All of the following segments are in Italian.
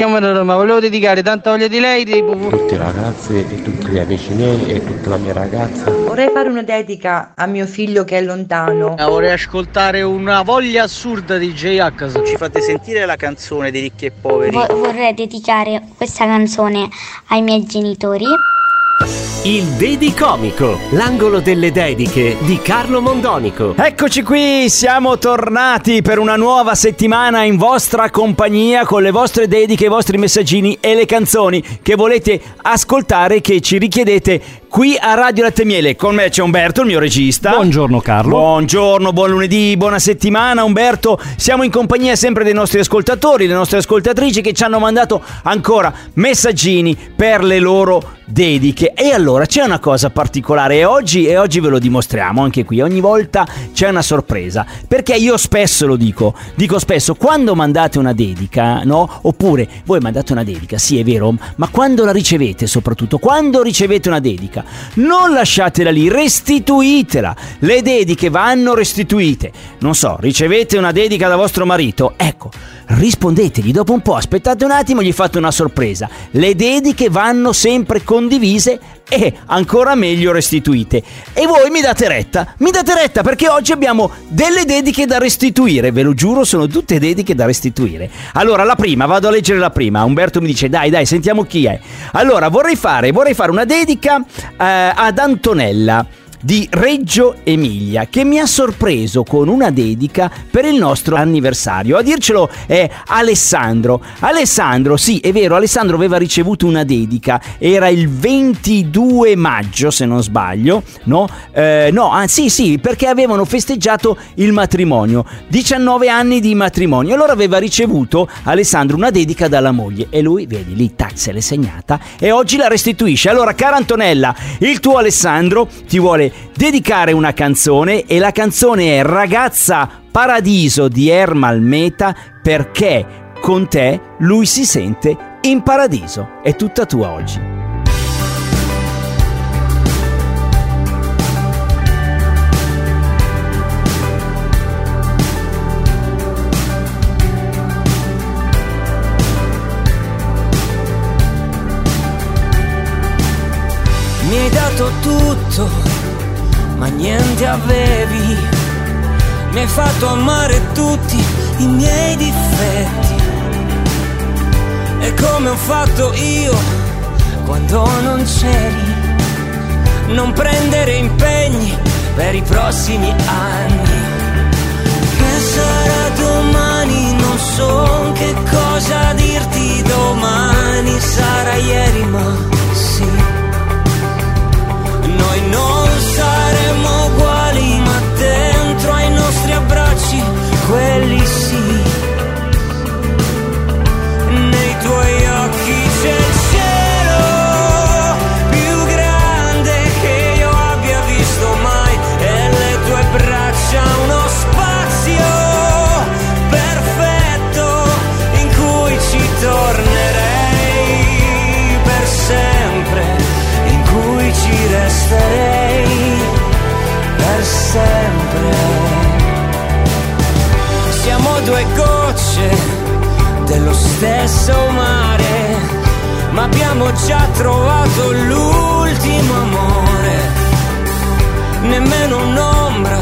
chiamo Roma, volevo dedicare tanta voglia di lei tipo... Tutte le ragazze e tutti gli amici miei e tutta la mia ragazza. Vorrei fare una dedica a mio figlio che è lontano. Vorrei ascoltare una voglia assurda di J-H. Ci fate sentire la canzone di Ricchi e Poveri? Vo- vorrei dedicare questa canzone ai miei genitori. Il Dedi Comico, l'angolo delle dediche di Carlo Mondonico. Eccoci qui, siamo tornati per una nuova settimana in vostra compagnia con le vostre dediche, i vostri messaggini e le canzoni che volete ascoltare che ci richiedete qui a Radio Latte Miele. Con me c'è Umberto, il mio regista. Buongiorno Carlo. Buongiorno, buon lunedì, buona settimana Umberto. Siamo in compagnia sempre dei nostri ascoltatori, le nostre ascoltatrici che ci hanno mandato ancora messaggini per le loro dediche. E allora c'è una cosa particolare e oggi, e oggi ve lo dimostriamo anche qui. Ogni volta c'è una sorpresa. Perché io spesso lo dico, dico spesso, quando mandate una dedica, no? Oppure voi mandate una dedica, sì è vero, ma quando la ricevete soprattutto, quando ricevete una dedica, non lasciatela lì, restituitela. Le dediche vanno restituite. Non so, ricevete una dedica da vostro marito, ecco, rispondetegli dopo un po', aspettate un attimo, gli fate una sorpresa. Le dediche vanno sempre condivise e ancora meglio restituite. E voi mi date retta, mi date retta perché oggi abbiamo delle dediche da restituire, ve lo giuro, sono tutte dediche da restituire. Allora, la prima, vado a leggere la prima. Umberto mi dice "Dai, dai, sentiamo chi è". Allora, vorrei fare, vorrei fare una dedica eh, ad Antonella di Reggio Emilia che mi ha sorpreso con una dedica per il nostro anniversario. A dircelo è Alessandro. Alessandro, sì, è vero, Alessandro aveva ricevuto una dedica, era il 22 maggio se non sbaglio, no? Eh, no, ah, sì, sì, perché avevano festeggiato il matrimonio, 19 anni di matrimonio. Allora aveva ricevuto Alessandro una dedica dalla moglie e lui, vedi, lì tac se l'è segnata e oggi la restituisce. Allora, cara Antonella, il tuo Alessandro ti vuole dedicare una canzone e la canzone è Ragazza Paradiso di Ermal Meta perché con te lui si sente in paradiso. È tutta tua oggi. Mi hai dato tutto, ma niente avevi. Mi hai fatto amare tutti i miei difetti. E come ho fatto io quando non c'eri. Non prendere impegni per i prossimi anni. Che sarà domani? Non so che cosa dirti domani. Sarà ieri, ma sì. Ci resterei per sempre. Siamo due gocce dello stesso mare, ma abbiamo già trovato l'ultimo amore. Nemmeno un'ombra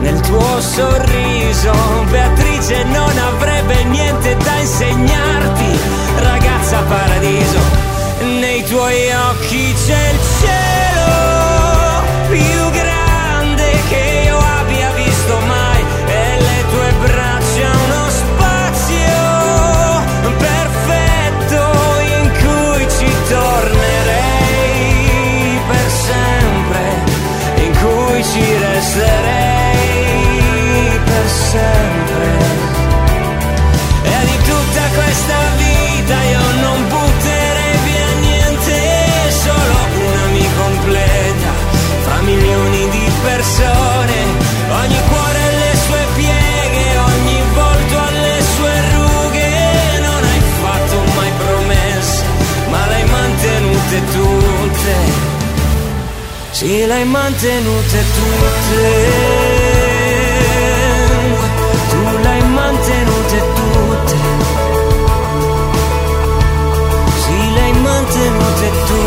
nel tuo sorriso, Beatrice non avrebbe niente da insegnarti, ragazza paradiso. Nei tuoi occhi c'è il cielo mai mantenute tutte. Tu le mantenute tutte. Sì, le mantenute tutte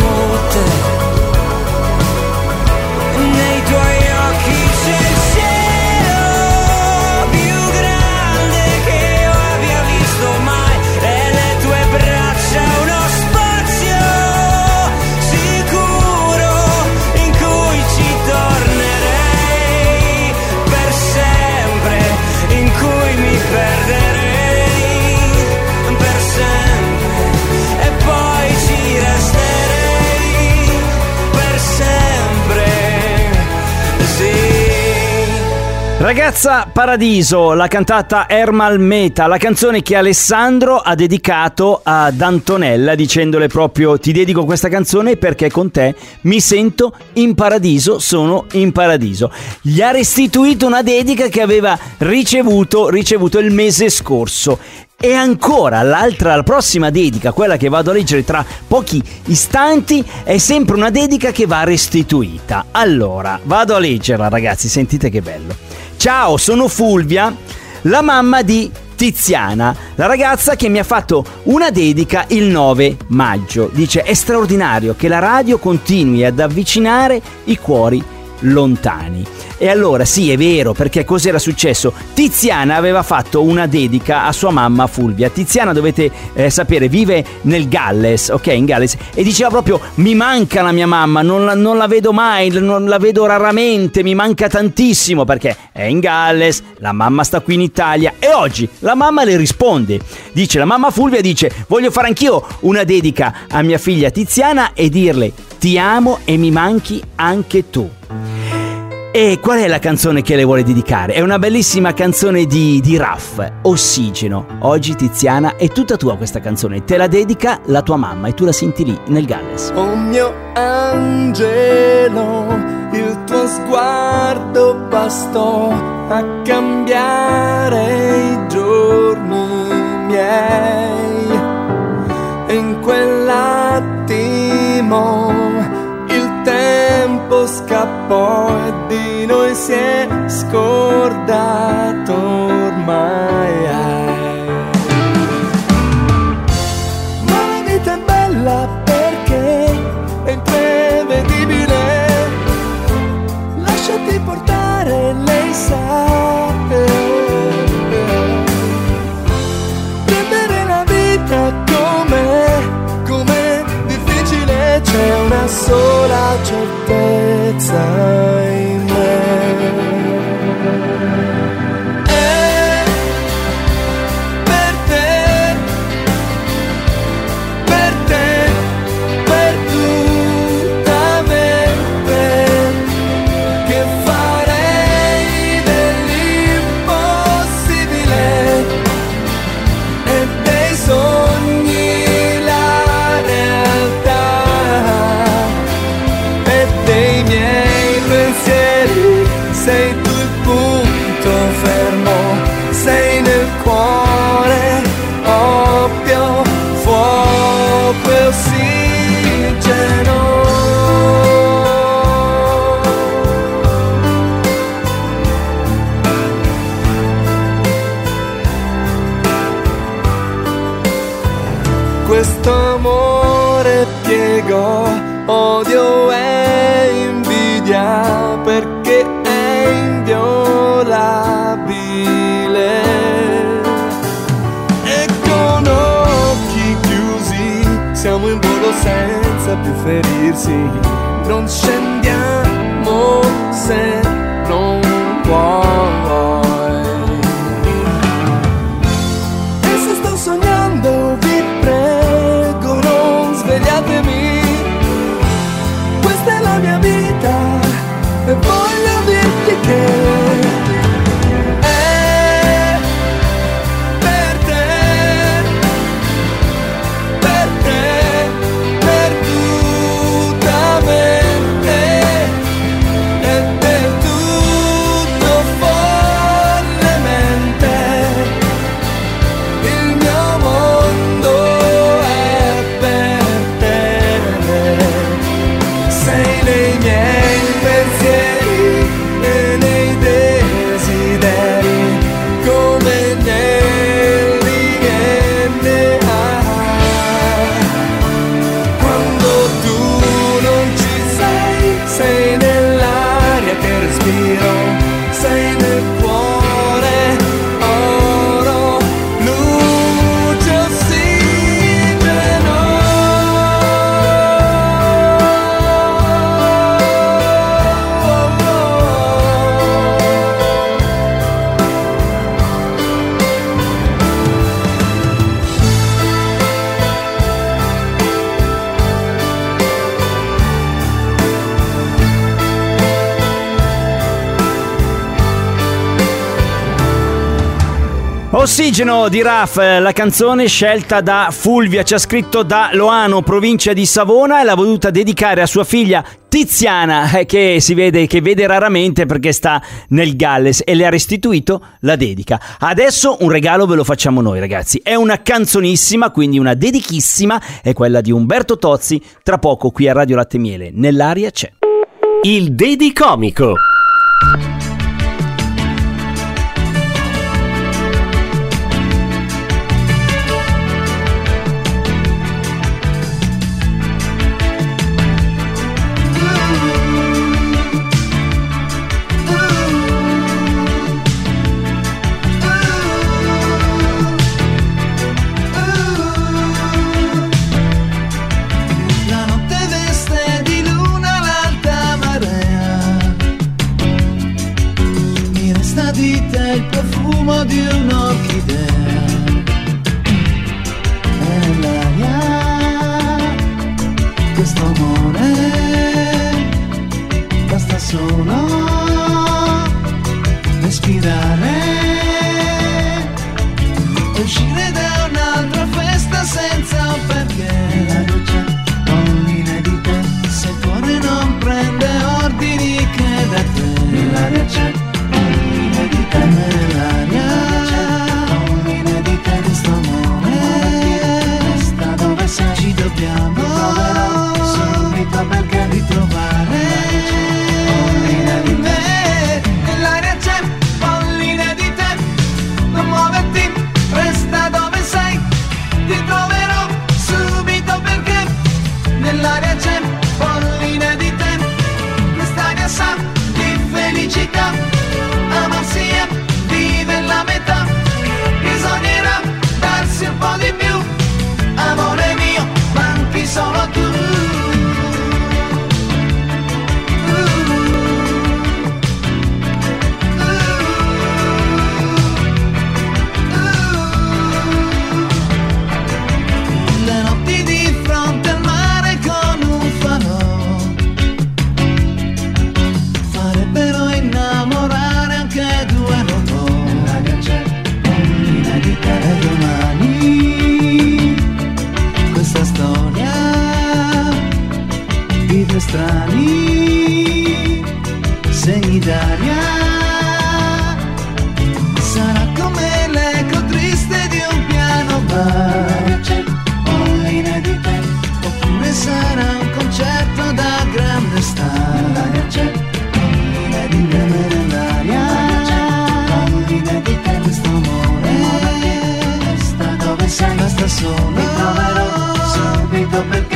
Ragazza Paradiso, la cantata Ermal Meta, la canzone che Alessandro ha dedicato ad Antonella dicendole proprio ti dedico questa canzone perché con te mi sento in paradiso, sono in paradiso. Gli ha restituito una dedica che aveva ricevuto, ricevuto il mese scorso. E ancora l'altra, la prossima dedica, quella che vado a leggere tra pochi istanti, è sempre una dedica che va restituita. Allora, vado a leggerla ragazzi, sentite che bello. Ciao, sono Fulvia, la mamma di Tiziana, la ragazza che mi ha fatto una dedica il 9 maggio. Dice è straordinario che la radio continui ad avvicinare i cuori lontani. E allora sì, è vero, perché cos'era successo? Tiziana aveva fatto una dedica a sua mamma Fulvia. Tiziana, dovete eh, sapere, vive nel Galles, ok, in Galles, e diceva proprio mi manca la mia mamma, non la, non la vedo mai, non la vedo raramente, mi manca tantissimo perché è in Galles, la mamma sta qui in Italia e oggi la mamma le risponde. Dice, la mamma Fulvia dice, voglio fare anch'io una dedica a mia figlia Tiziana e dirle ti amo e mi manchi anche tu. E qual è la canzone che le vuole dedicare? È una bellissima canzone di, di Raff, Ossigeno. Oggi Tiziana è tutta tua questa canzone, te la dedica la tua mamma e tu la senti lì nel Galles. Oh mio angelo, il tuo sguardo bastò a cambiare i giorni miei. E in quell'attimo scappò e di noi si è scordato ormai. Ma la vita è bella perché è imprevedibile. Lasciati portare, lei sa. Questo amore piego, odio e invidia perché è inviolabile. E con occhi chiusi siamo in volo senza più ferirsi, non scendiamo se Ossigeno di Raf, eh, la canzone scelta da Fulvia, ci ha scritto da Loano, provincia di Savona e l'ha voluta dedicare a sua figlia Tiziana, eh, che si vede, che vede raramente perché sta nel Galles e le ha restituito la dedica. Adesso un regalo ve lo facciamo noi ragazzi, è una canzonissima, quindi una dedichissima, è quella di Umberto Tozzi, tra poco qui a Radio Latte Miele, nell'aria c'è. Il Dedicomico. Strani segni d'aria sarà come l'eco triste di un piano bar c'è colline di te oppure sarà un concerto da grande star colline di te basta solo mi troverò subito perché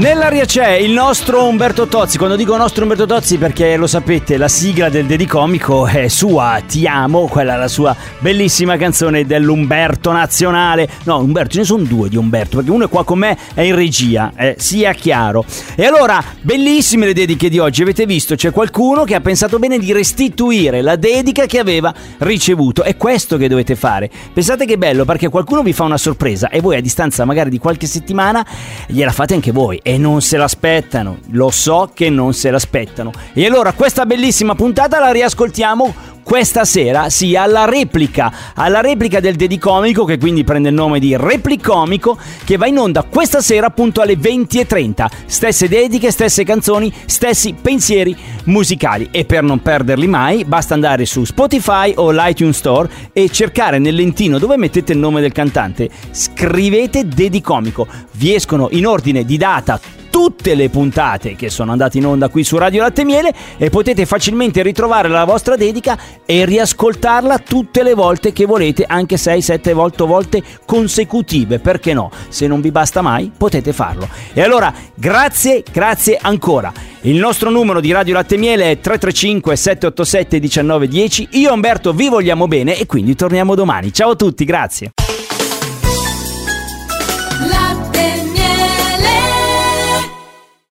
Nell'aria c'è il nostro Umberto Tozzi. Quando dico nostro Umberto Tozzi, perché lo sapete, la sigla del Dedicomico è sua, Ti amo, quella è la sua bellissima canzone dell'Umberto nazionale. No, Umberto, ce ne sono due di Umberto, perché uno è qua con me, è in regia, eh, sia chiaro. E allora, bellissime le dediche di oggi. Avete visto, c'è qualcuno che ha pensato bene di restituire la dedica che aveva ricevuto. È questo che dovete fare. Pensate che bello, perché qualcuno vi fa una sorpresa e voi a distanza magari di qualche settimana gliela fate anche voi e non se l'aspettano. Lo so che non se l'aspettano. E allora questa bellissima puntata la riascoltiamo questa sera, sì, alla replica, alla replica del Dedicomico, che quindi prende il nome di Replicomico, che va in onda questa sera appunto alle 20.30. Stesse dediche, stesse canzoni, stessi pensieri musicali. E per non perderli mai, basta andare su Spotify o l'iTunes Store e cercare nel lentino dove mettete il nome del cantante, scrivete Dedicomico. Vi escono in ordine di data tutte le puntate che sono andate in onda qui su Radio Latte Miele e potete facilmente ritrovare la vostra dedica e riascoltarla tutte le volte che volete, anche 6-7 volte, volte consecutive, perché no? Se non vi basta mai, potete farlo. E allora, grazie, grazie ancora. Il nostro numero di Radio Latte Miele è 335 787 1910. Io e Umberto vi vogliamo bene e quindi torniamo domani. Ciao a tutti, grazie.